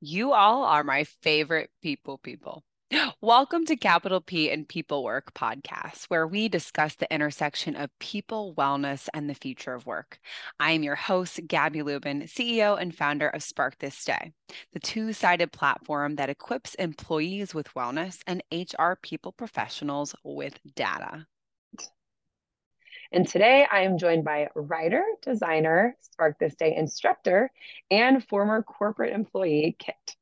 You all are my favorite people, people. Welcome to Capital P and People Work podcast, where we discuss the intersection of people, wellness, and the future of work. I am your host, Gabby Lubin, CEO and founder of Spark This Day, the two sided platform that equips employees with wellness and HR people professionals with data. And today I am joined by writer, designer, Spark This Day instructor, and former corporate employee, Kit.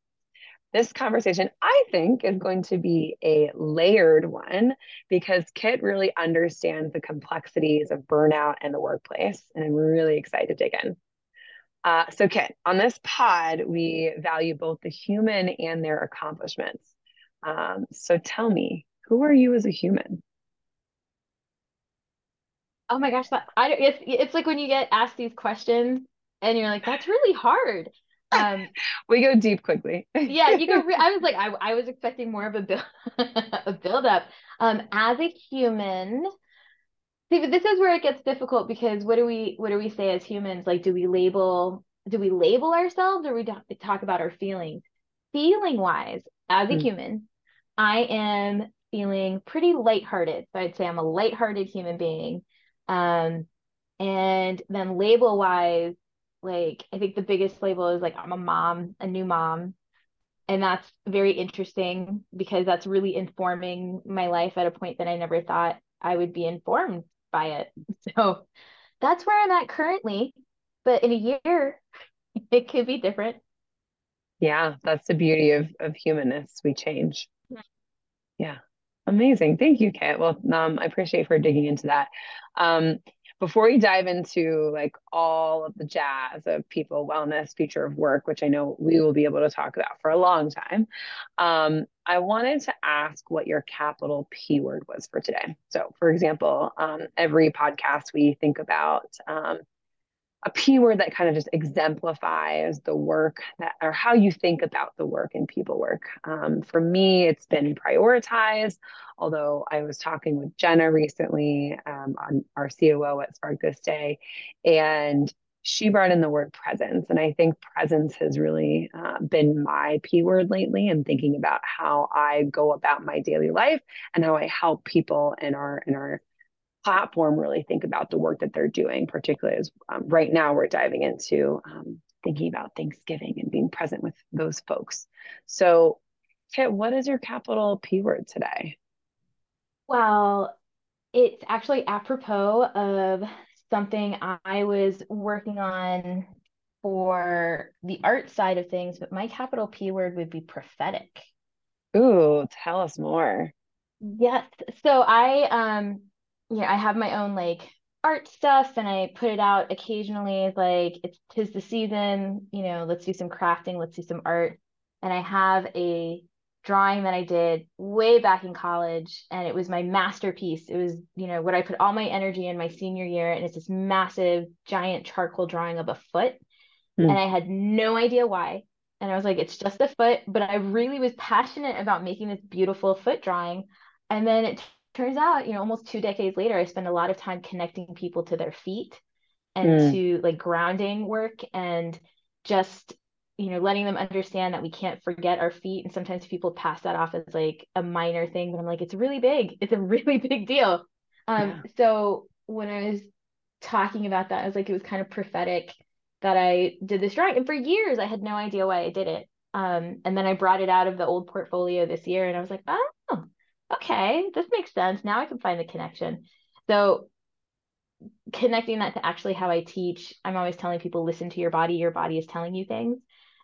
This conversation, I think, is going to be a layered one because Kit really understands the complexities of burnout and the workplace. And I'm really excited to dig in. Uh, so, Kit, on this pod, we value both the human and their accomplishments. Um, so, tell me, who are you as a human? Oh my gosh, that I don't, it's it's like when you get asked these questions and you're like, that's really hard. Um, we go deep quickly. yeah, you go. Re- I was like, I, I was expecting more of a build a build up. Um, as a human, see, but this is where it gets difficult because what do we what do we say as humans? Like, do we label do we label ourselves or we talk about our feelings? Feeling wise, as a mm. human, I am feeling pretty lighthearted. So I'd say I'm a lighthearted human being. Um, and then label wise, like I think the biggest label is like I'm a mom, a new mom. And that's very interesting because that's really informing my life at a point that I never thought I would be informed by it. So that's where I'm at currently. But in a year, it could be different. Yeah, that's the beauty of of humanness. We change. Yeah. Amazing. Thank you, Kit. Well, um, I appreciate for digging into that. Um, before we dive into like all of the jazz of people, wellness, future of work, which I know we will be able to talk about for a long time, um, I wanted to ask what your capital P word was for today. So, for example, um, every podcast we think about um, a P word that kind of just exemplifies the work that, or how you think about the work and people work. Um, for me, it's been prioritized. Although I was talking with Jenna recently, um, on our COO at Spark This Day, and she brought in the word presence. And I think presence has really uh, been my P word lately and thinking about how I go about my daily life and how I help people in our in our platform really think about the work that they're doing, particularly as um, right now we're diving into um, thinking about Thanksgiving and being present with those folks. So, Kit, what is your capital P word today? Well, it's actually apropos of something I was working on for the art side of things, but my capital P word would be prophetic. Ooh, tell us more. Yes. So I um yeah, I have my own like art stuff and I put it out occasionally like it's tis the season, you know, let's do some crafting, let's do some art. And I have a drawing that I did way back in college and it was my masterpiece. It was, you know, what I put all my energy in my senior year and it's this massive giant charcoal drawing of a foot. Mm. And I had no idea why. And I was like, it's just a foot, but I really was passionate about making this beautiful foot drawing. And then it turns out, you know, almost two decades later, I spend a lot of time connecting people to their feet and mm. to like grounding work and just, you know, letting them understand that we can't forget our feet. And sometimes people pass that off as like a minor thing, but I'm like, it's really big. It's a really big deal. Um, yeah. so when I was talking about that, I was like, it was kind of prophetic that I did this drawing. And for years, I had no idea why I did it. Um, and then I brought it out of the old portfolio this year and I was like, oh, okay, this makes sense. Now I can find the connection. So connecting that to actually how I teach, I'm always telling people listen to your body. Your body is telling you things.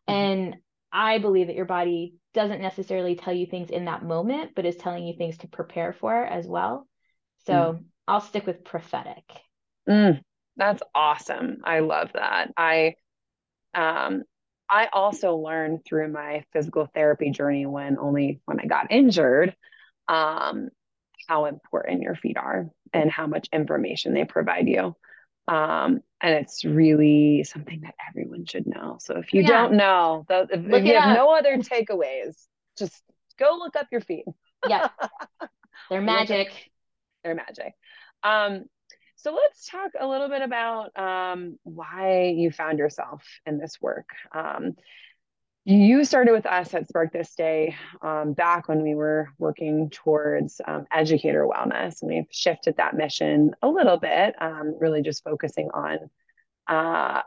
Mm-hmm. And I believe that your body doesn't necessarily tell you things in that moment, but is telling you things to prepare for as well. So mm. I'll stick with prophetic. Mm, that's awesome. I love that. I um I also learned through my physical therapy journey when only when I got injured um, how important your feet are and how much information they provide you. Um, and it's really something that everyone should know. So if you yeah. don't know, the, if, if you have up. no other takeaways, just go look up your feet. Yeah. They're magic. They're magic. Um, So let's talk a little bit about um, why you found yourself in this work. Um, you started with us at Spark This Day um, back when we were working towards um, educator wellness, and we've shifted that mission a little bit, um, really just focusing on uh,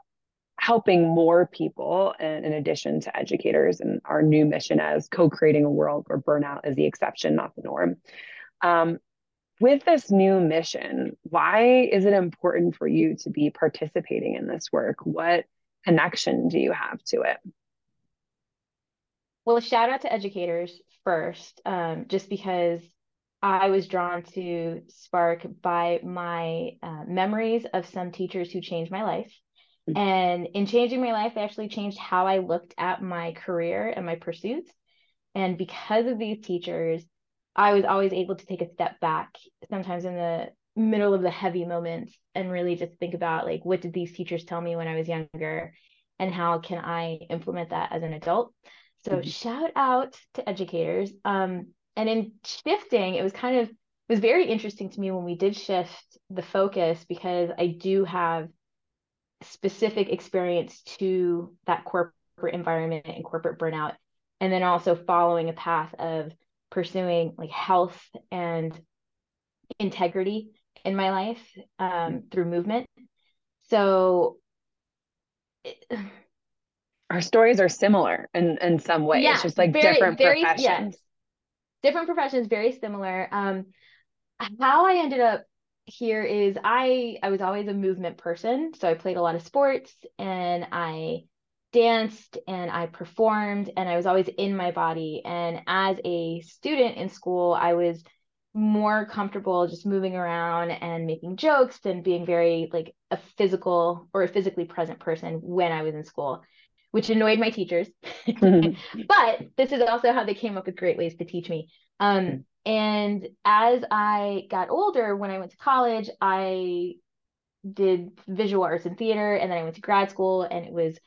helping more people in, in, addition to educators and our new mission as co-creating a world where burnout is the exception not the norm. Um, with this new mission why is it important for you to be participating in this work? What connection do you have to it well, a shout out to educators first, um, just because I was drawn to Spark by my uh, memories of some teachers who changed my life. Mm-hmm. And in changing my life, they actually changed how I looked at my career and my pursuits. And because of these teachers, I was always able to take a step back, sometimes in the middle of the heavy moments, and really just think about like, what did these teachers tell me when I was younger? And how can I implement that as an adult? So mm-hmm. shout out to educators. Um, and in shifting, it was kind of it was very interesting to me when we did shift the focus because I do have specific experience to that corporate environment and corporate burnout, and then also following a path of pursuing like health and integrity in my life um, mm-hmm. through movement. So. It, our stories are similar in in some ways yeah, just like very, different very, professions. Yeah. different professions very similar. Um how i ended up here is i i was always a movement person. So i played a lot of sports and i danced and i performed and i was always in my body. And as a student in school i was more comfortable just moving around and making jokes and being very like a physical or a physically present person when i was in school which annoyed my teachers. Mm-hmm. but this is also how they came up with great ways to teach me. Um, and as I got older, when I went to college, I did visual arts and theater, and then I went to grad school, and it was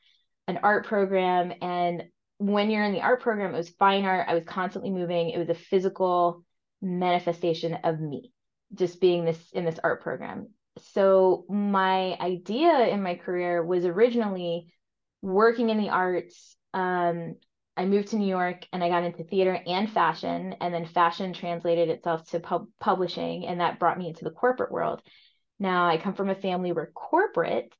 an art program. And when you're in the art program, it was fine art. I was constantly moving. It was a physical manifestation of me, just being this in this art program. So my idea in my career was originally working in the arts, um, I moved to New York and I got into theater and fashion, and then fashion translated itself to pub- publishing, and that brought me into the corporate world. Now I come from a family where corporate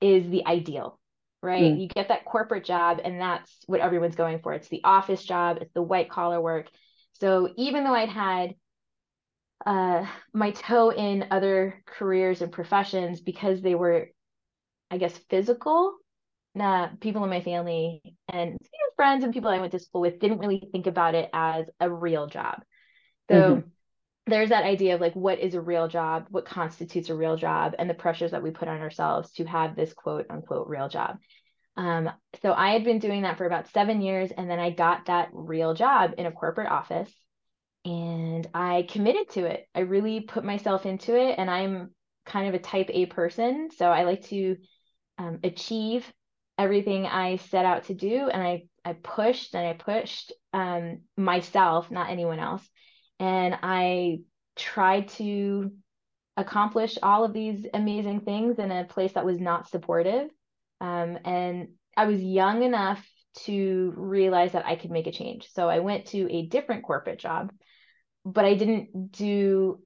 is the ideal, right? Mm. You get that corporate job, and that's what everyone's going for. It's the office job, it's the white collar work. So even though I'd had uh, my toe in other careers and professions because they were, I guess, physical nah, people in my family and friends and people I went to school with didn't really think about it as a real job. So mm-hmm. there's that idea of like what is a real job, what constitutes a real job, and the pressures that we put on ourselves to have this quote unquote real job. Um, so I had been doing that for about seven years, and then I got that real job in a corporate office, and I committed to it. I really put myself into it, and I'm kind of a type A person, so I like to um, achieve everything I set out to do and I I pushed and I pushed um, myself, not anyone else. And I tried to accomplish all of these amazing things in a place that was not supportive. Um, and I was young enough to realize that I could make a change. So I went to a different corporate job, but I didn't do,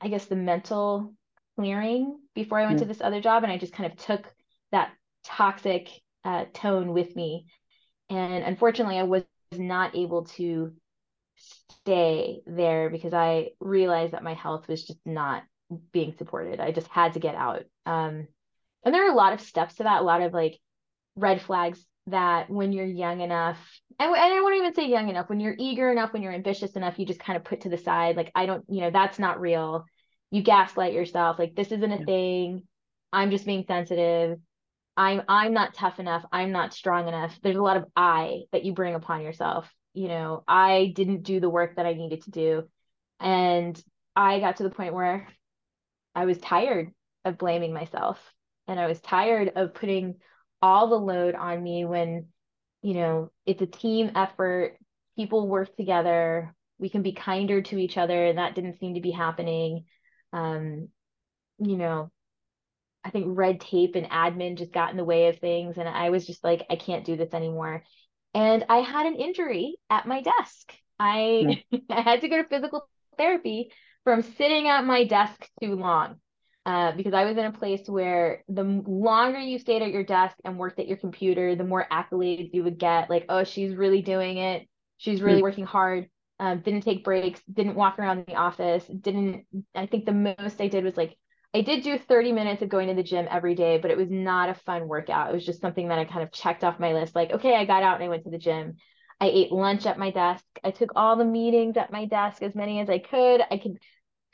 I guess, the mental clearing before I went mm. to this other job. And I just kind of took that toxic uh, tone with me. And unfortunately, I was not able to stay there because I realized that my health was just not being supported. I just had to get out. Um, and there are a lot of steps to that, a lot of like red flags that when you're young enough, and, and I won't even say young enough, when you're eager enough, when you're ambitious enough, you just kind of put to the side, like, I don't, you know, that's not real. You gaslight yourself, like, this isn't a yeah. thing. I'm just being sensitive. I'm I'm not tough enough. I'm not strong enough. There's a lot of I that you bring upon yourself. You know, I didn't do the work that I needed to do. And I got to the point where I was tired of blaming myself and I was tired of putting all the load on me when you know, it's a team effort. People work together. We can be kinder to each other. And that didn't seem to be happening. Um, you know, I think red tape and admin just got in the way of things. And I was just like, I can't do this anymore. And I had an injury at my desk. I, mm. I had to go to physical therapy from sitting at my desk too long. Uh, because I was in a place where the longer you stayed at your desk and worked at your computer, the more accolades you would get. Like, oh, she's really doing it. She's really mm. working hard. Um, didn't take breaks. Didn't walk around the office. Didn't. I think the most I did was like I did do 30 minutes of going to the gym every day, but it was not a fun workout. It was just something that I kind of checked off my list. Like, okay, I got out and I went to the gym. I ate lunch at my desk. I took all the meetings at my desk, as many as I could. I could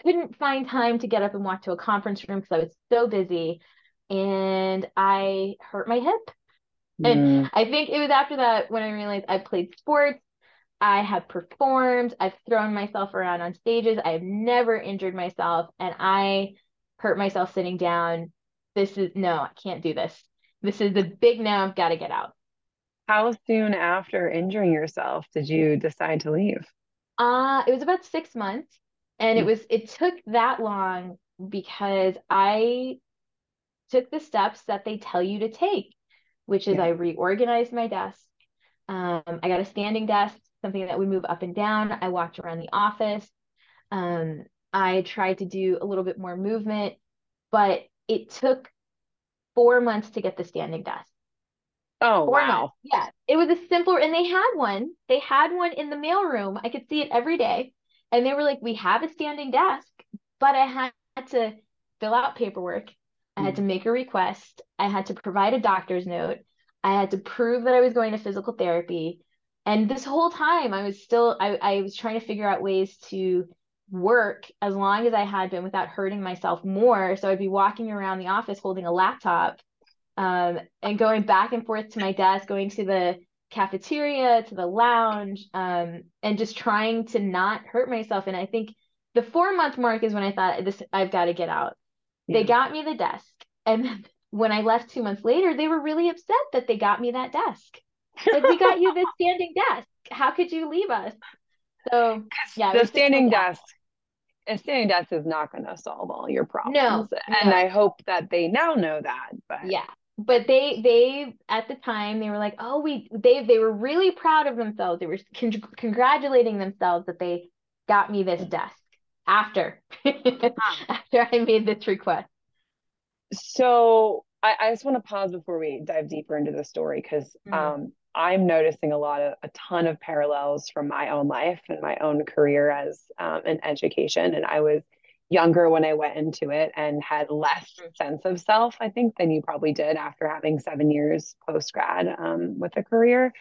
couldn't find time to get up and walk to a conference room because I was so busy. And I hurt my hip. Mm. And I think it was after that when I realized I played sports. I have performed, I've thrown myself around on stages, I've never injured myself, and I hurt myself sitting down. This is no, I can't do this. This is the big no, I've got to get out. How soon after injuring yourself did you decide to leave? Uh, it was about six months. And it hmm. was, it took that long because I took the steps that they tell you to take, which is yeah. I reorganized my desk. Um, I got a standing desk, something that would move up and down. I walked around the office. Um, I tried to do a little bit more movement, but it took four months to get the standing desk. Oh, four wow. Months. Yeah. It was a simpler, and they had one. They had one in the mailroom. I could see it every day. And they were like, we have a standing desk, but I had to fill out paperwork. I had to hmm. make a request. I had to provide a doctor's note. I had to prove that I was going to physical therapy. And this whole time I was still I, I was trying to figure out ways to work as long as I had been without hurting myself more. So I'd be walking around the office holding a laptop um, and going back and forth to my desk, going to the cafeteria, to the lounge, um, and just trying to not hurt myself. And I think the four month mark is when I thought this I've got to get out. Yeah. They got me the desk. And when I left two months later, they were really upset that they got me that desk. Like we got you this standing desk. How could you leave us? So yeah, the standing desk a standing desk is not going to solve all your problems. No, and no. I hope that they now know that. But yeah, but they they at the time they were like, oh, we they they were really proud of themselves. They were con- congratulating themselves that they got me this desk after after I made this request. So I, I just want to pause before we dive deeper into the story because mm-hmm. um, I'm noticing a lot of a ton of parallels from my own life and my own career as um, an education. And I was younger when I went into it and had less sense of self, I think, than you probably did after having seven years post grad um, with a career.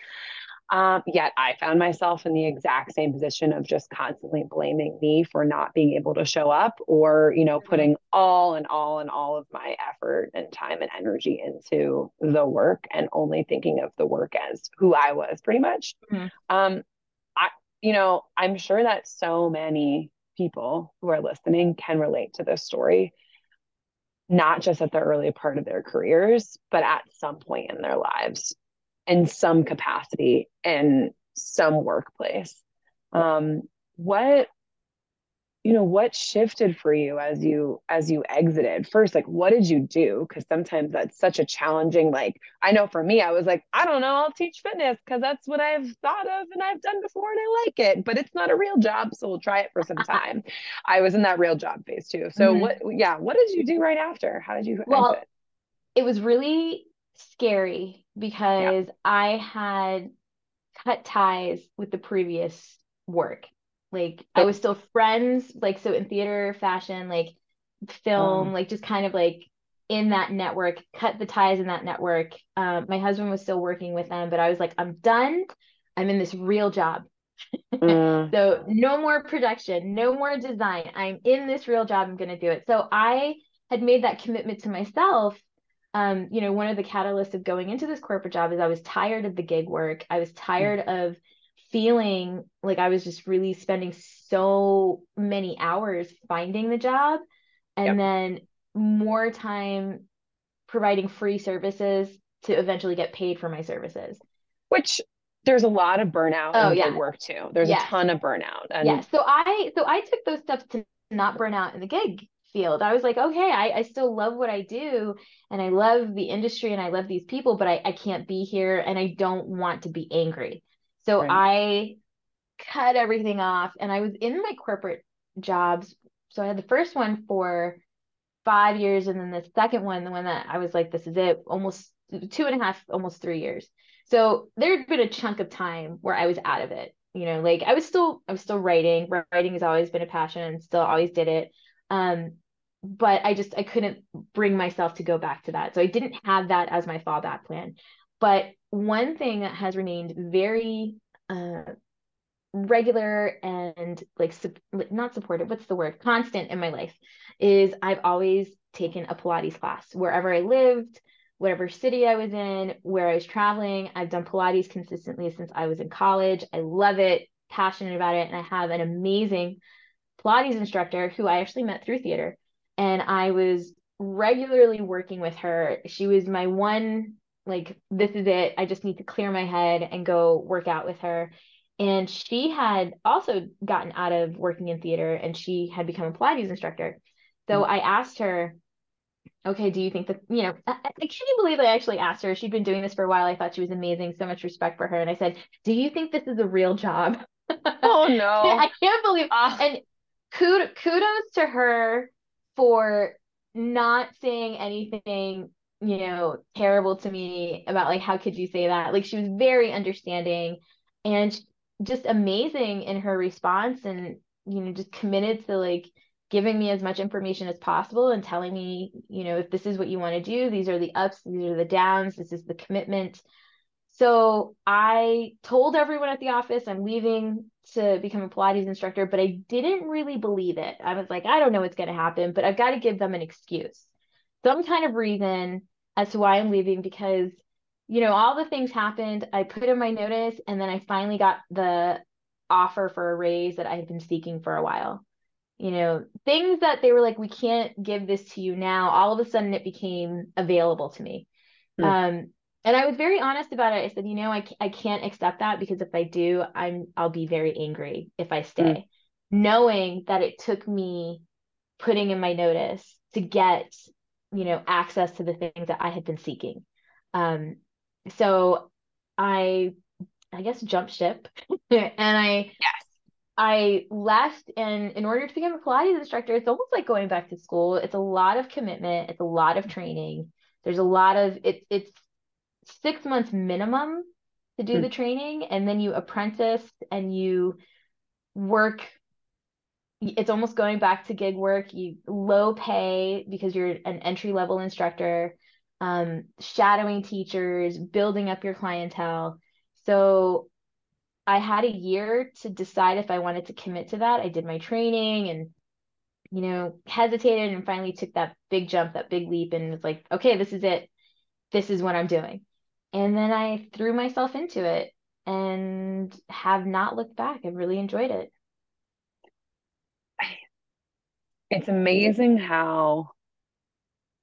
Um, yet I found myself in the exact same position of just constantly blaming me for not being able to show up or, you know, mm-hmm. putting all and all and all of my effort and time and energy into the work and only thinking of the work as who I was pretty much. Mm-hmm. Um, I, you know, I'm sure that so many people who are listening can relate to this story not just at the early part of their careers, but at some point in their lives in some capacity in some workplace. Um, what you know what shifted for you as you as you exited first like what did you do because sometimes that's such a challenging like i know for me i was like i don't know i'll teach fitness because that's what i've thought of and i've done before and i like it but it's not a real job so we'll try it for some time i was in that real job phase too so mm-hmm. what yeah what did you do right after how did you well exit? it was really scary because yeah. I had cut ties with the previous work. Like I was still friends, like so in theater, fashion, like film, um, like just kind of like in that network, cut the ties in that network. Um, my husband was still working with them, but I was like, I'm done. I'm in this real job. Mm. so no more production, no more design. I'm in this real job. I'm going to do it. So I had made that commitment to myself um, you know, one of the catalysts of going into this corporate job is I was tired of the gig work. I was tired mm. of feeling like I was just really spending so many hours finding the job and yep. then more time providing free services to eventually get paid for my services. Which there's a lot of burnout oh, in yeah. gig work too. There's yes. a ton of burnout. And yeah. So I so I took those steps to not burn out in the gig field. I was like, okay, I, I still love what I do and I love the industry and I love these people, but I, I can't be here and I don't want to be angry. So right. I cut everything off and I was in my corporate jobs. So I had the first one for five years and then the second one, the one that I was like, this is it, almost two and a half, almost three years. So there had been a chunk of time where I was out of it. You know, like I was still, I was still writing. Writing has always been a passion and still always did it. Um, but I just I couldn't bring myself to go back to that. So I didn't have that as my fallback plan. But one thing that has remained very uh, regular and like su- not supportive, what's the word? Constant in my life is I've always taken a Pilates class wherever I lived, whatever city I was in, where I was traveling. I've done Pilates consistently since I was in college. I love it, passionate about it, and I have an amazing Pilates instructor who I actually met through theater. And I was regularly working with her. She was my one, like, this is it. I just need to clear my head and go work out with her. And she had also gotten out of working in theater and she had become a Pilates instructor. So mm-hmm. I asked her, okay, do you think that, you know, I, I can't believe I actually asked her. She'd been doing this for a while. I thought she was amazing. So much respect for her. And I said, do you think this is a real job? Oh, no. I can't believe. Uh, and kudos, kudos to her for not saying anything you know terrible to me about like how could you say that? Like she was very understanding and just amazing in her response and you know just committed to like giving me as much information as possible and telling me you know if this is what you want to do these are the ups these are the downs this is the commitment so I told everyone at the office I'm leaving to become a Pilates instructor, but I didn't really believe it. I was like, I don't know what's going to happen, but I've got to give them an excuse, some kind of reason as to why I'm leaving because, you know, all the things happened. I put in my notice and then I finally got the offer for a raise that I had been seeking for a while. You know, things that they were like, we can't give this to you now. All of a sudden it became available to me. Mm. Um, and I was very honest about it. I said, you know, I, I can't accept that because if I do, I'm I'll be very angry if I stay, mm. knowing that it took me putting in my notice to get, you know, access to the things that I had been seeking. Um, so I, I guess, jumped ship, and I yes. I left and in order to become a Pilates instructor, it's almost like going back to school. It's a lot of commitment, it's a lot of training. There's a lot of it, it's six months minimum to do mm. the training and then you apprentice and you work it's almost going back to gig work you low pay because you're an entry level instructor um, shadowing teachers building up your clientele. So i had a year to decide if i wanted to commit to that. I did my training and you know hesitated and finally took that big jump that big leap and was like okay this is it. This is what i'm doing and then I threw myself into it and have not looked back. I've really enjoyed it. It's amazing how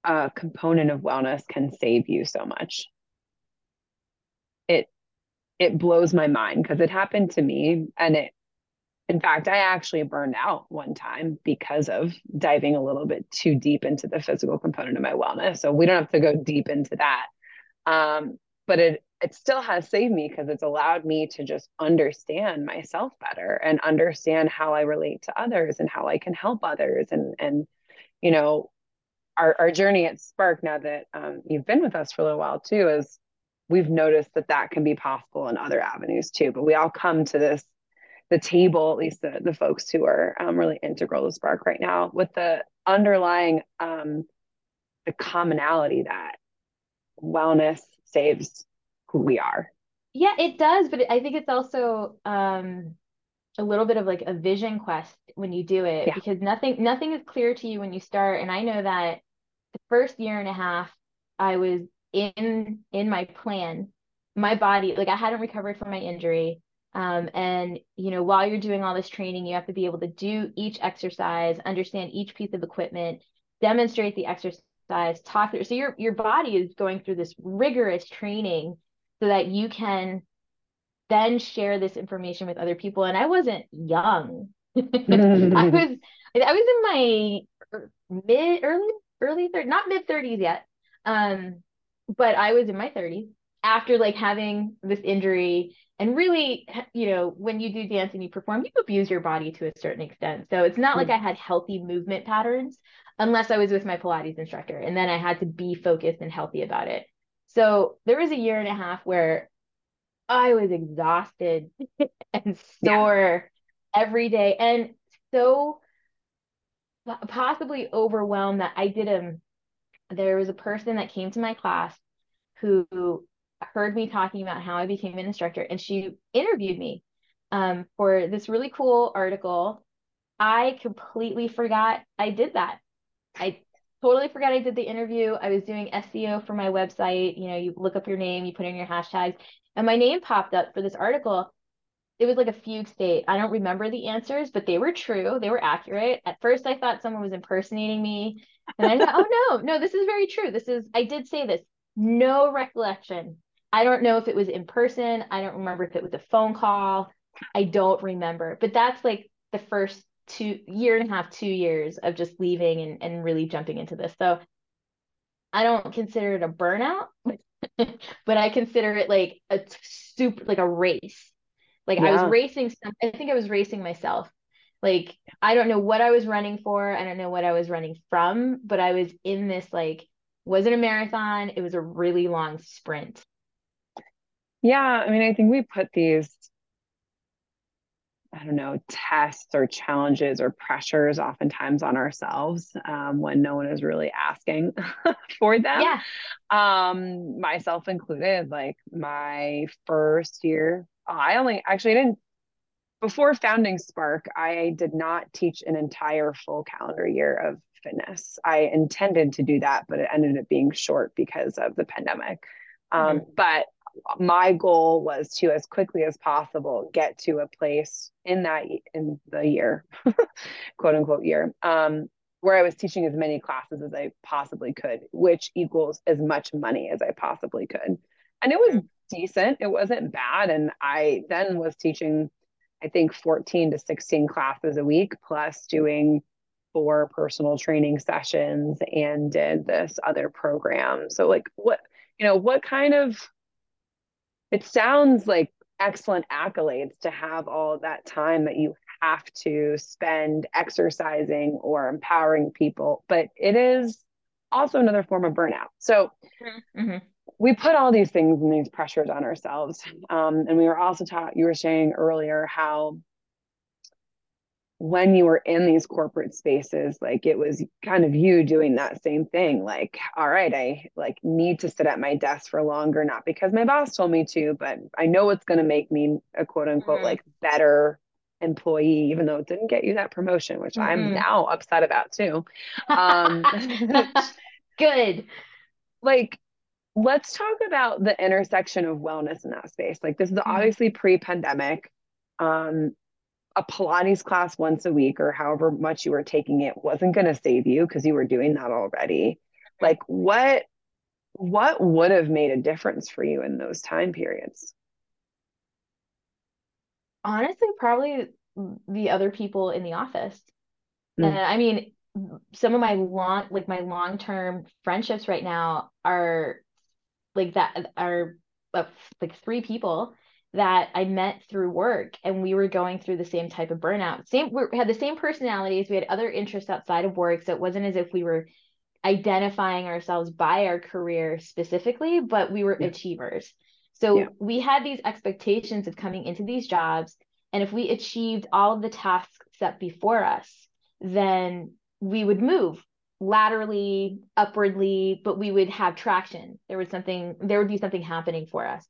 a component of wellness can save you so much. It it blows my mind because it happened to me and it in fact I actually burned out one time because of diving a little bit too deep into the physical component of my wellness. So we don't have to go deep into that. Um, but it it still has saved me because it's allowed me to just understand myself better and understand how I relate to others and how I can help others and and you know our our journey at Spark now that um, you've been with us for a little while too is we've noticed that that can be possible in other avenues too but we all come to this the table at least the the folks who are um, really integral to Spark right now with the underlying um, the commonality that wellness saves who we are. Yeah, it does, but I think it's also um a little bit of like a vision quest when you do it yeah. because nothing nothing is clear to you when you start and I know that the first year and a half I was in in my plan my body like I hadn't recovered from my injury um, and you know while you're doing all this training you have to be able to do each exercise understand each piece of equipment demonstrate the exercise through. So your your body is going through this rigorous training so that you can then share this information with other people. And I wasn't young. I was I was in my mid early early 30s, not mid 30s yet. Um, but I was in my 30s after like having this injury and really you know when you do dance and you perform you abuse your body to a certain extent so it's not mm. like i had healthy movement patterns unless i was with my pilates instructor and then i had to be focused and healthy about it so there was a year and a half where i was exhausted and sore yeah. every day and so possibly overwhelmed that i did a there was a person that came to my class who heard me talking about how I became an instructor and she interviewed me um, for this really cool article. I completely forgot I did that. I totally forgot I did the interview. I was doing SEO for my website. You know, you look up your name, you put in your hashtags, and my name popped up for this article. It was like a fugue state. I don't remember the answers, but they were true. They were accurate. At first, I thought someone was impersonating me. And I thought, oh no, no, this is very true. This is, I did say this. No recollection I don't know if it was in person. I don't remember if it was a phone call. I don't remember. But that's like the first two year and a half, two years of just leaving and, and really jumping into this. So I don't consider it a burnout, but I consider it like a super like a race. Like yeah. I was racing some I think I was racing myself. Like I don't know what I was running for. I don't know what I was running from, but I was in this like wasn't a marathon. It was a really long sprint. Yeah, I mean, I think we put these, I don't know, tests or challenges or pressures oftentimes on ourselves um, when no one is really asking for them. Yeah. Um, myself included, like my first year, I only actually didn't, before founding Spark, I did not teach an entire full calendar year of fitness. I intended to do that, but it ended up being short because of the pandemic. Um, mm-hmm. But my goal was to as quickly as possible get to a place in that in the year quote unquote year um, where i was teaching as many classes as i possibly could which equals as much money as i possibly could. And it was decent. It wasn't bad. And i then was teaching i think 14 to 16 classes a week plus doing four personal training sessions and did this other program. So like what you know what kind of it sounds like excellent accolades to have all that time that you have to spend exercising or empowering people, but it is also another form of burnout. So mm-hmm. we put all these things and these pressures on ourselves. Um, and we were also taught, you were saying earlier how when you were in these corporate spaces like it was kind of you doing that same thing like all right i like need to sit at my desk for longer not because my boss told me to but i know it's going to make me a quote unquote mm-hmm. like better employee even though it didn't get you that promotion which mm-hmm. i'm now upset about too um good like let's talk about the intersection of wellness in that space like this is mm-hmm. obviously pre-pandemic um a Pilates class once a week or however much you were taking it wasn't going to save you because you were doing that already. Like what what would have made a difference for you in those time periods? Honestly, probably the other people in the office. Mm. And I mean, some of my long like my long-term friendships right now are like that are uh, like three people that I met through work and we were going through the same type of burnout. Same we had the same personalities, we had other interests outside of work, so it wasn't as if we were identifying ourselves by our career specifically, but we were yeah. achievers. So yeah. we had these expectations of coming into these jobs and if we achieved all of the tasks set before us, then we would move laterally, upwardly, but we would have traction. There was something there would be something happening for us.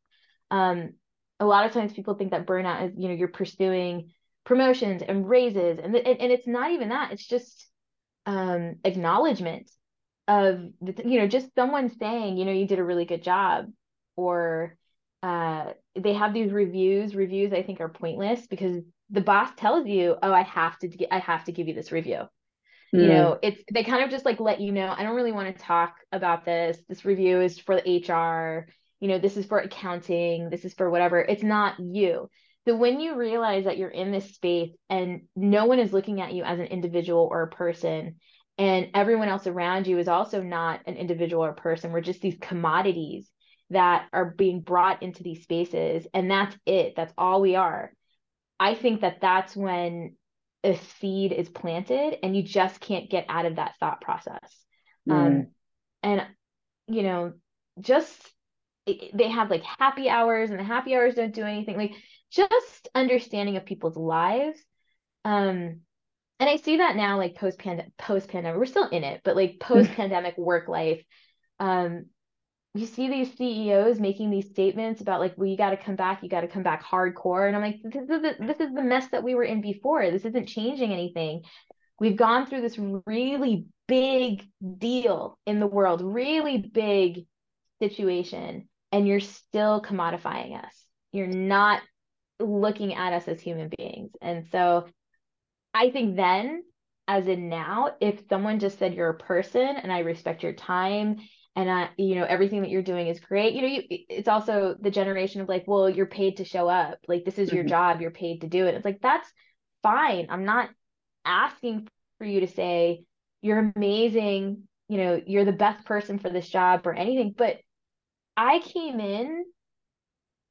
Um, a lot of times people think that burnout is you know you're pursuing promotions and raises and and, and it's not even that it's just um acknowledgement of the, you know just someone saying you know you did a really good job or uh they have these reviews reviews i think are pointless because the boss tells you oh i have to get i have to give you this review. Mm. you know it's they kind of just like let you know i don't really want to talk about this. This review is for the hr you know, this is for accounting, this is for whatever. It's not you. So when you realize that you're in this space and no one is looking at you as an individual or a person, and everyone else around you is also not an individual or person we're just these commodities that are being brought into these spaces and that's it that's all we are i think that that's when a seed is planted and you just can't get out of that thought process mm. um, and you know just they have like happy hours and the happy hours don't do anything like just understanding of people's lives um and i see that now like post pandemic post pandemic we're still in it but like post pandemic work life um you see these CEOs making these statements about like, well, you got to come back, you got to come back hardcore, and I'm like, this is the, this is the mess that we were in before. This isn't changing anything. We've gone through this really big deal in the world, really big situation, and you're still commodifying us. You're not looking at us as human beings, and so I think then, as in now, if someone just said you're a person and I respect your time and I, you know, everything that you're doing is great. You know, you, it's also the generation of like, well, you're paid to show up. Like this is mm-hmm. your job. You're paid to do it. It's like that's fine. I'm not asking for you to say you're amazing. You know, you're the best person for this job or anything. But I came in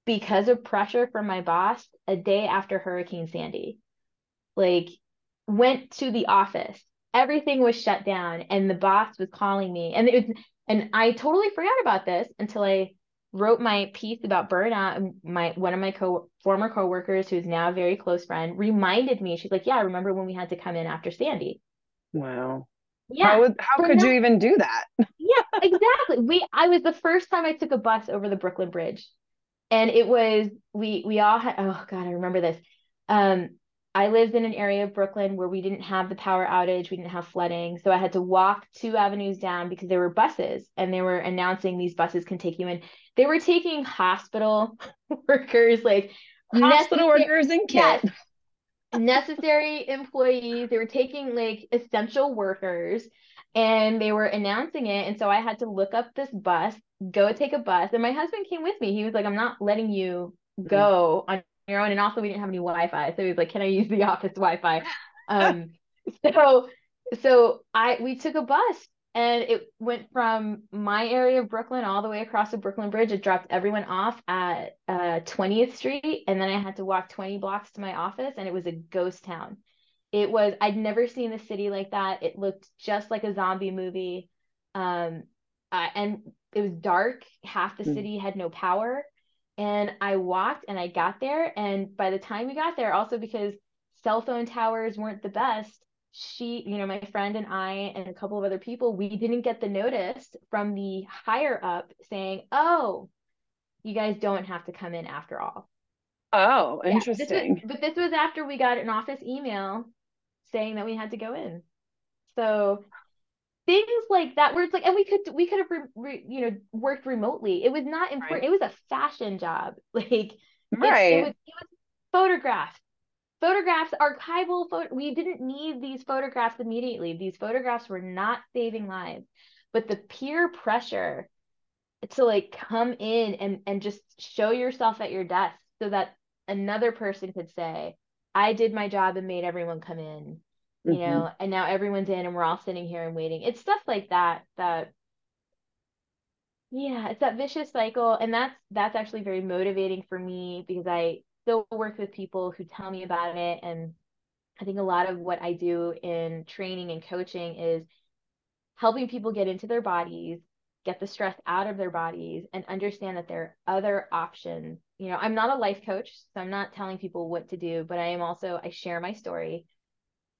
because of pressure from my boss a day after Hurricane Sandy. Like went to the office everything was shut down and the boss was calling me and it was and I totally forgot about this until I wrote my piece about burnout. My one of my co former coworkers, who's now a very close friend, reminded me. She's like, "Yeah, I remember when we had to come in after Sandy." Wow. Yeah. How, would, how could you even do that? yeah, exactly. We I was the first time I took a bus over the Brooklyn Bridge, and it was we we all had. Oh God, I remember this. Um, I lived in an area of Brooklyn where we didn't have the power outage, we didn't have flooding. So I had to walk two avenues down because there were buses and they were announcing these buses can take you in. They were taking hospital workers, like hospital workers and kids. Yes, necessary employees. They were taking like essential workers and they were announcing it. And so I had to look up this bus, go take a bus. And my husband came with me. He was like, I'm not letting you mm-hmm. go on your own. And also we didn't have any Wi-Fi. So he was like, Can I use the office Wi-Fi? Um so so I we took a bus and it went from my area of Brooklyn all the way across the Brooklyn Bridge. It dropped everyone off at uh, 20th Street, and then I had to walk 20 blocks to my office, and it was a ghost town. It was I'd never seen a city like that. It looked just like a zombie movie, um, uh, and it was dark. Half the hmm. city had no power. And I walked and I got there. And by the time we got there, also because cell phone towers weren't the best, she, you know, my friend and I and a couple of other people, we didn't get the notice from the higher up saying, oh, you guys don't have to come in after all. Oh, interesting. Yeah, this was, but this was after we got an office email saying that we had to go in. So things like that where it's like and we could we could have re, re, you know worked remotely it was not important right. it was a fashion job like right it, it, was, it was photographs photographs archival photo we didn't need these photographs immediately. These photographs were not saving lives. But the peer pressure to like come in and and just show yourself at your desk so that another person could say i did my job and made everyone come in you mm-hmm. know and now everyone's in and we're all sitting here and waiting. It's stuff like that that yeah it's that vicious cycle and that's that's actually very motivating for me because i still work with people who tell me about it and i think a lot of what i do in training and coaching is helping people get into their bodies get the stress out of their bodies and understand that there are other options you know i'm not a life coach so i'm not telling people what to do but i am also i share my story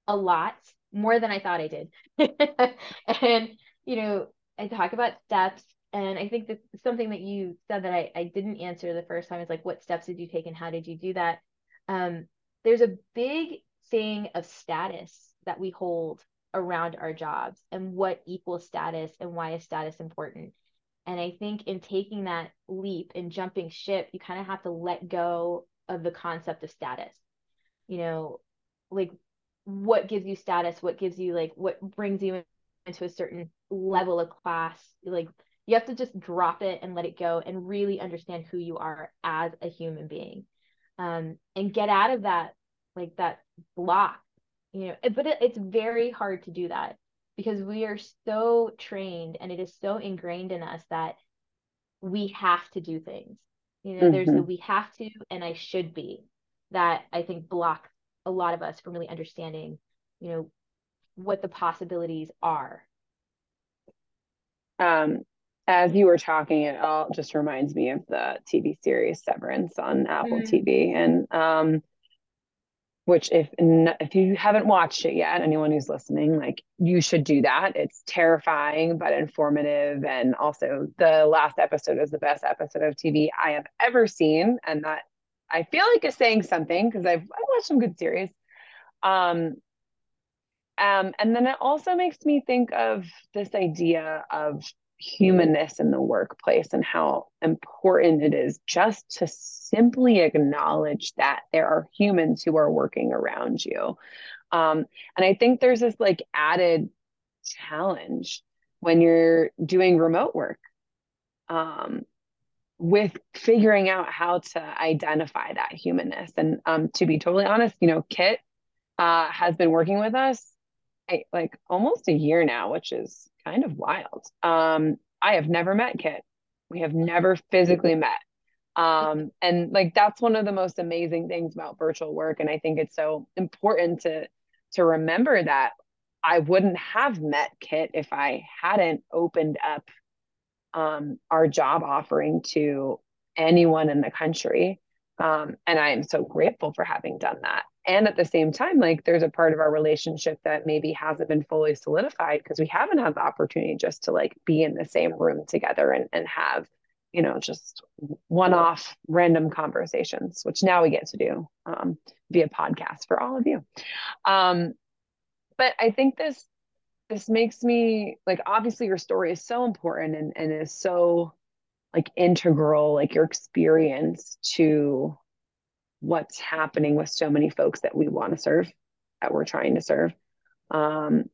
a lot more than I thought I did. and, you know, I talk about steps. And I think that something that you said that I, I didn't answer the first time is like, what steps did you take and how did you do that? Um, there's a big thing of status that we hold around our jobs and what equals status and why is status important. And I think in taking that leap and jumping ship, you kind of have to let go of the concept of status. You know, like what gives you status what gives you like what brings you into a certain level of class like you have to just drop it and let it go and really understand who you are as a human being um, and get out of that like that block you know but it, it's very hard to do that because we are so trained and it is so ingrained in us that we have to do things. You know, mm-hmm. there's the we have to and I should be that I think block a lot of us from really understanding, you know, what the possibilities are. Um, as you were talking, it all just reminds me of the TV series Severance on Apple mm. TV, and um, which if if you haven't watched it yet, anyone who's listening, like you should do that. It's terrifying but informative, and also the last episode is the best episode of TV I have ever seen, and that I feel like is saying something because I've I've watched some good series. Um, um, and then it also makes me think of this idea of humanness in the workplace and how important it is just to simply acknowledge that there are humans who are working around you. Um, and I think there's this like added challenge when you're doing remote work um, with figuring out how to identify that humanness. And um, to be totally honest, you know, Kit uh, has been working with us like almost a year now, which is kind of wild. Um, I have never met Kit. We have never physically met. Um, and like that's one of the most amazing things about virtual work. And I think it's so important to to remember that I wouldn't have met Kit if I hadn't opened up um, our job offering to anyone in the country. Um, and I am so grateful for having done that and at the same time like there's a part of our relationship that maybe hasn't been fully solidified because we haven't had the opportunity just to like be in the same room together and, and have you know just one-off random conversations which now we get to do um, via podcast for all of you. Um, but i think this this makes me like obviously your story is so important and, and is so like integral like your experience to what's happening with so many folks that we want to serve, that we're trying to serve. Um,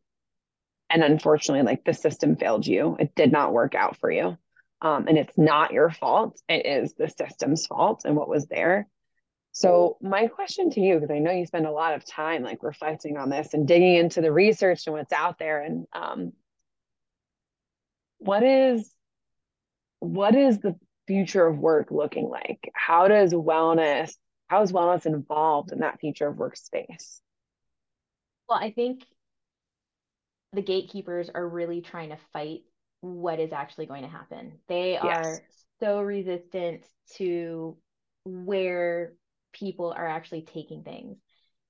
and unfortunately, like the system failed you. It did not work out for you. Um, and it's not your fault. It is the system's fault and what was there. So my question to you, because I know you spend a lot of time like reflecting on this and digging into the research and what's out there, and um, what is what is the future of work looking like? How does wellness how is wellness involved in that future of workspace? Well, I think the gatekeepers are really trying to fight what is actually going to happen. They yes. are so resistant to where people are actually taking things.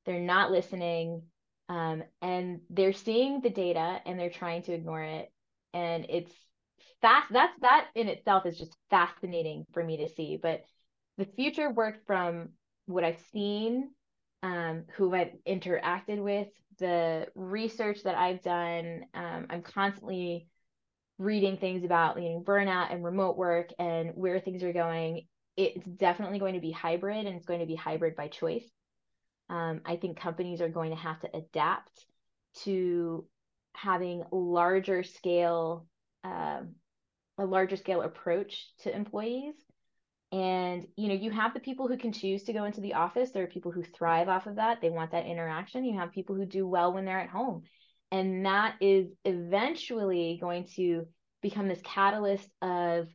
They're not listening um, and they're seeing the data and they're trying to ignore it. And it's fast. That's that in itself is just fascinating for me to see. But the future work from what I've seen, um, who I've interacted with, the research that I've done. Um, I'm constantly reading things about you know, burnout and remote work and where things are going. It's definitely going to be hybrid and it's going to be hybrid by choice. Um, I think companies are going to have to adapt to having larger scale, um, a larger scale approach to employees and you know you have the people who can choose to go into the office there are people who thrive off of that they want that interaction you have people who do well when they're at home and that is eventually going to become this catalyst of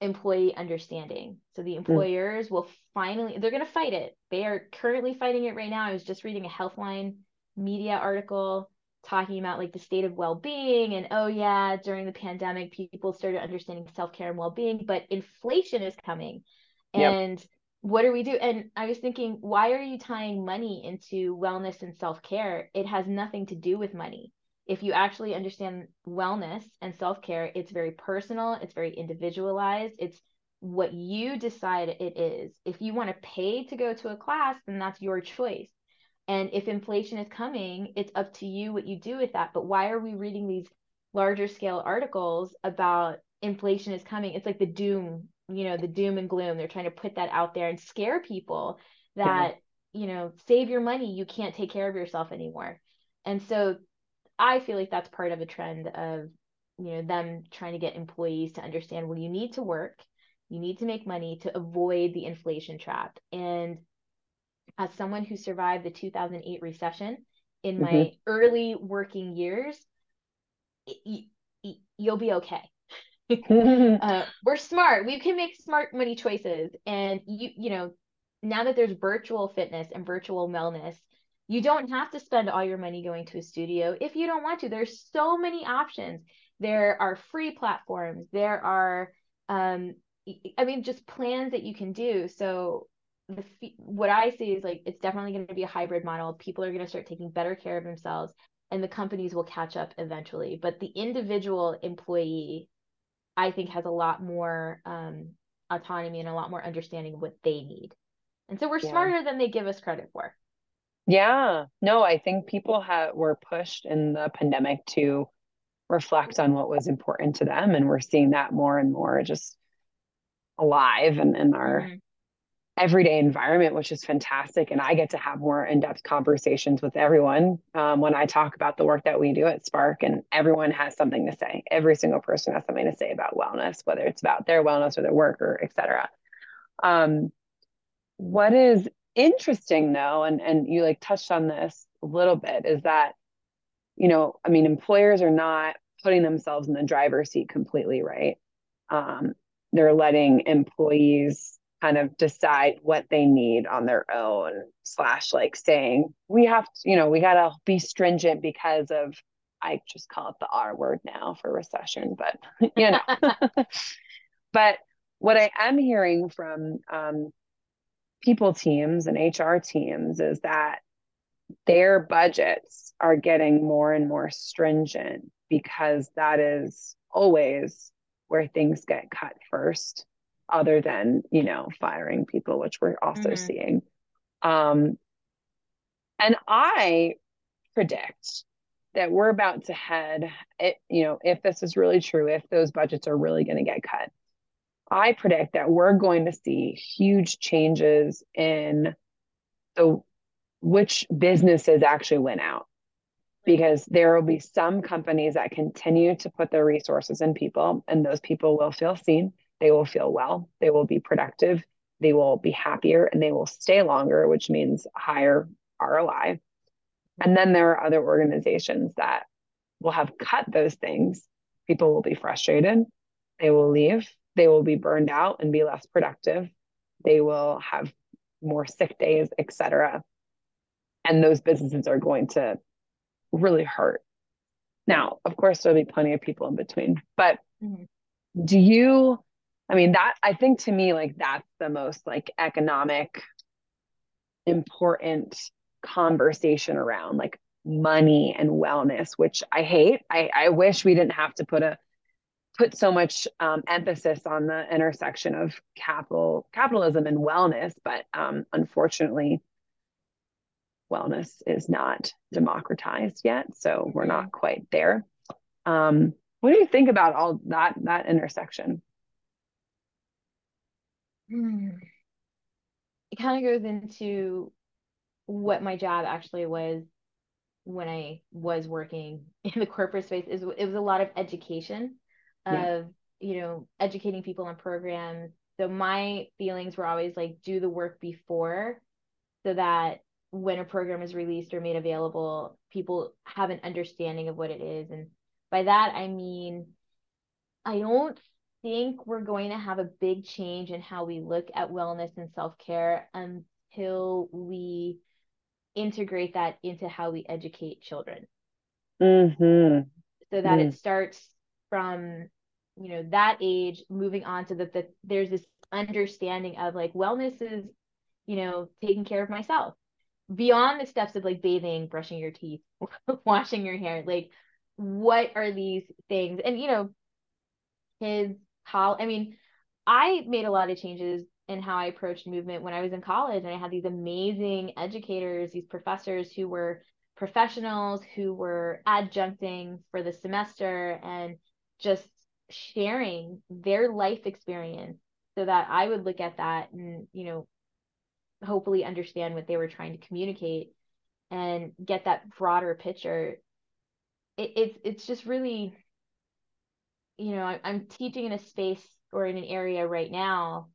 employee understanding so the hmm. employers mm. will finally they're going to fight it they are currently fighting it right now i was just reading a healthline media article talking about like the state of well-being and oh yeah during the pandemic people started understanding self-care and well-being but inflation is coming. And yep. what do we do? And i was thinking why are you tying money into wellness and self-care? It has nothing to do with money. If you actually understand wellness and self-care it's very personal it's very individualized it's what you decide it is. If you want to pay to go to a class then that's your choice and if inflation is coming, it's up to you what you do with that. But why are we reading these larger scale articles about inflation is coming? It's like the doom, you know, the doom and gloom. They're trying to put that out there and scare people that, yeah. you know, save your money. You can't take care of yourself anymore. And so I feel like that's part of a trend of, you know, them trying to get employees to understand well, you need to work, you need to make money to avoid the inflation trap. And as someone who survived the 2008 recession in my mm-hmm. early working years, you'll be okay. uh, we're smart. We can make smart money choices. And you, you know, now that there's virtual fitness and virtual wellness, you don't have to spend all your money going to a studio if you don't want to. There's so many options. There are free platforms. There are, um, I mean, just plans that you can do. So the what I see is like it's definitely going to be a hybrid model. People are going to start taking better care of themselves, and the companies will catch up eventually. But the individual employee, I think, has a lot more um, autonomy and a lot more understanding of what they need. And so we're yeah. smarter than they give us credit for. Yeah. No, I think people have were pushed in the pandemic to reflect on what was important to them. And we're seeing that more and more just alive and in our mm-hmm everyday environment, which is fantastic. And I get to have more in depth conversations with everyone um, when I talk about the work that we do at Spark, and everyone has something to say. Every single person has something to say about wellness, whether it's about their wellness or their work or et cetera. Um, what is interesting though, and, and you like touched on this a little bit, is that, you know, I mean, employers are not putting themselves in the driver's seat completely, right? Um, they're letting employees kind of decide what they need on their own slash like saying we have to you know we got to be stringent because of i just call it the r word now for recession but you know. But what i am hearing from um, people teams and hr teams is that their budgets are getting more and more stringent because that is always where things get cut first other than you know firing people which we're also mm-hmm. seeing. Um and i predict that we're about to head it you know if this is really true if those budgets are really going to get cut i predict that we're going to see huge changes in the which businesses actually went out. Because there will be some companies that continue to put their resources in people and those people will feel seen they will feel well, they will be productive, they will be happier, and they will stay longer, which means higher ROI. And then there are other organizations that will have cut those things. People will be frustrated, they will leave, they will be burned out and be less productive, they will have more sick days, etc. And those businesses are going to really hurt. Now, of course, there'll be plenty of people in between, but mm-hmm. do you I mean, that I think to me, like that's the most like economic important conversation around like money and wellness, which I hate. I, I wish we didn't have to put a put so much um, emphasis on the intersection of capital capitalism and wellness, but um, unfortunately, wellness is not democratized yet, so we're not quite there. Um, what do you think about all that that intersection? Hmm. It kind of goes into what my job actually was when I was working in the corporate space. Is it was a lot of education of yeah. you know educating people on programs. So my feelings were always like do the work before, so that when a program is released or made available, people have an understanding of what it is. And by that I mean I don't think we're going to have a big change in how we look at wellness and self-care until we integrate that into how we educate children mm-hmm. so that mm. it starts from you know that age moving on to that the, there's this understanding of like wellness is you know taking care of myself beyond the steps of like bathing brushing your teeth washing your hair like what are these things and you know kids I mean, I made a lot of changes in how I approached movement when I was in college, and I had these amazing educators, these professors who were professionals who were adjuncting for the semester and just sharing their life experience so that I would look at that and, you know, hopefully understand what they were trying to communicate and get that broader picture. It, it's it's just really you know, I'm teaching in a space or in an area right now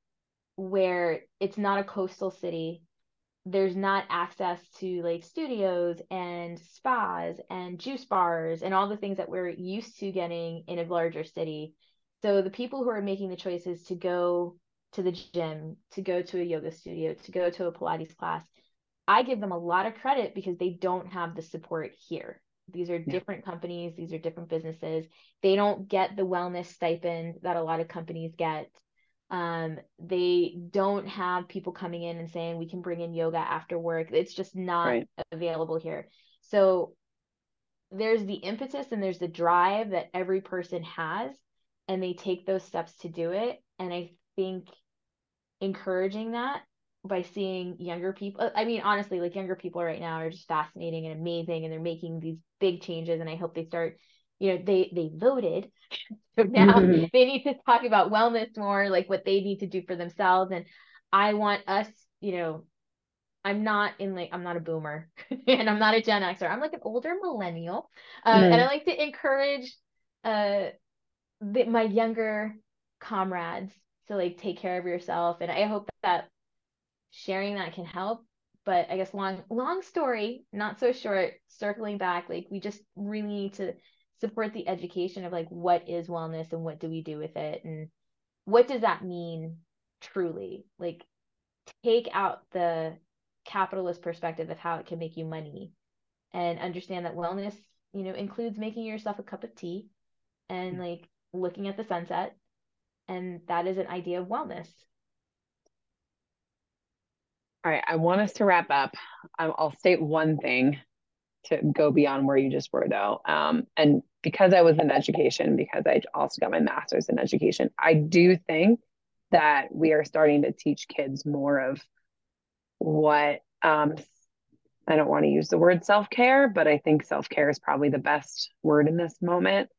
where it's not a coastal city. there's not access to like studios and spas and juice bars and all the things that we're used to getting in a larger city. So the people who are making the choices to go to the gym, to go to a yoga studio, to go to a Pilates class, I give them a lot of credit because they don't have the support here. These are different yeah. companies, these are different businesses. They don't get the wellness stipend that a lot of companies get. Um, they don't have people coming in and saying we can bring in yoga after work. It's just not right. available here. So there's the impetus and there's the drive that every person has, and they take those steps to do it. And I think encouraging that by seeing younger people i mean honestly like younger people right now are just fascinating and amazing and they're making these big changes and i hope they start you know they they voted. So now mm-hmm. they need to talk about wellness more like what they need to do for themselves. And i want us you know i'm not in like i'm not a boomer and i'm not a gen xer. I'm like an older millennial. Um, mm-hmm. and i like to encourage uh the, my younger comrades to like take care of yourself. And i hope that sharing that can help. But i guess long long story not so short circling back like we just really need to support the education of like what is wellness and what do we do with it? And what does that mean truly? Like take out the capitalist perspective of how it can make you money and understand that wellness you know includes making yourself a cup of tea and mm. like looking at the sunset. And that is an idea of wellness all right, I want us to wrap up. I'll state one thing to go beyond where you just were, though. Um, and because I was in education, because I also got my master's in education, I do think that we are starting to teach kids more of what um, I don't want to use the word self care, but I think self care is probably the best word in this moment.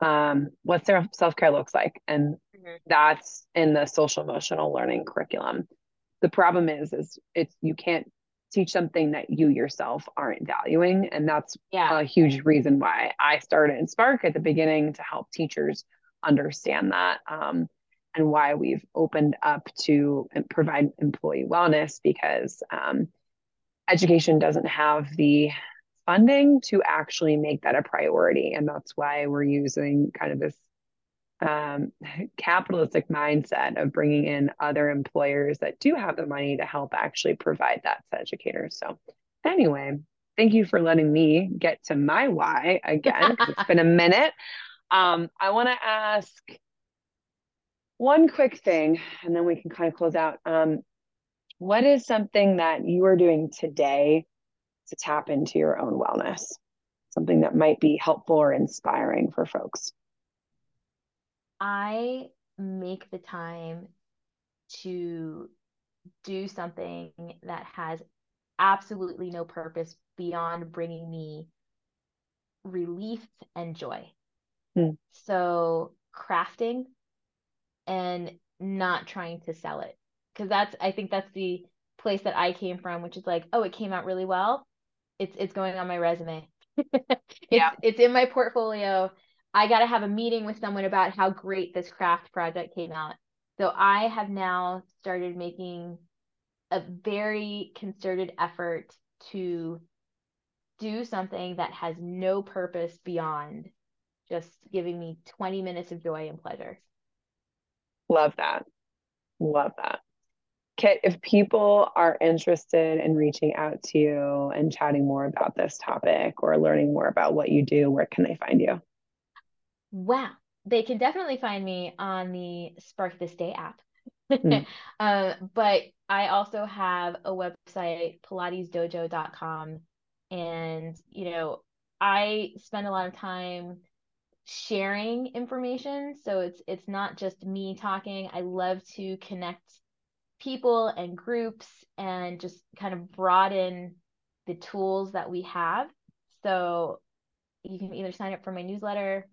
Um, what self care looks like, and mm-hmm. that's in the social emotional learning curriculum the problem is is it's you can't teach something that you yourself aren't valuing and that's yeah. a huge reason why i started in spark at the beginning to help teachers understand that um, and why we've opened up to provide employee wellness because um, education doesn't have the funding to actually make that a priority and that's why we're using kind of this um, capitalistic mindset of bringing in other employers that do have the money to help actually provide that to educators. So, anyway, thank you for letting me get to my why again. it's been a minute. Um, I want to ask one quick thing, and then we can kind of close out. Um, what is something that you are doing today to tap into your own wellness? Something that might be helpful or inspiring for folks. I make the time to do something that has absolutely no purpose beyond bringing me relief and joy. Hmm. So, crafting and not trying to sell it. Because that's, I think that's the place that I came from, which is like, oh, it came out really well. It's it's going on my resume. it's yeah. it's in my portfolio I got to have a meeting with someone about how great this craft project came out. So I have now started making a very concerted effort to do something that has no purpose beyond just giving me 20 minutes of joy and pleasure. Love that. Love that. Kit, if people are interested in reaching out to you and chatting more about this topic or learning more about what you do, where can they find you? Wow. They can definitely find me on the Spark This Day app. mm. uh, but I also have a website, pilatesdojo.com. And, you know, I spend a lot of time sharing information. So it's it's not just me talking. I love to connect people and groups and just kind of broaden the tools that we have. So you can either sign up for my newsletter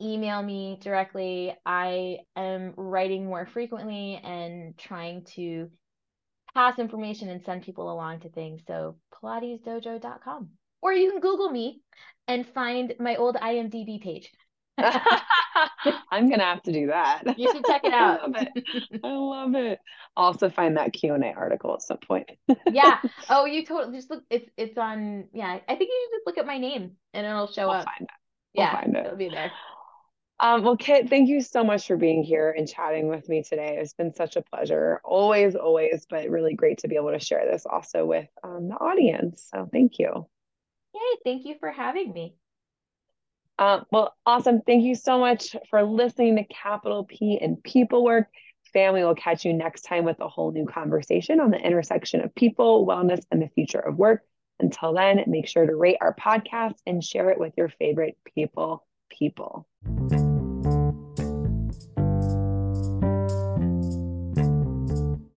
email me directly. I am writing more frequently and trying to pass information and send people along to things. So pilatesdojo.com. Or you can Google me and find my old IMDb page. I'm gonna have to do that. You should check it out. I love it. I love it. Also find that Q and A article at some point. yeah. Oh, you totally just look. It's it's on. Yeah, I think you should just look at my name and it'll show we'll up. Find it. Yeah, we'll find it. it'll be there. Um, well, Kit, thank you so much for being here and chatting with me today. It's been such a pleasure, always, always, but really great to be able to share this also with um, the audience. So thank you. Yay, thank you for having me. Uh, well, awesome. Thank you so much for listening to Capital P and People Work. Family will catch you next time with a whole new conversation on the intersection of people, wellness, and the future of work. Until then, make sure to rate our podcast and share it with your favorite people. People.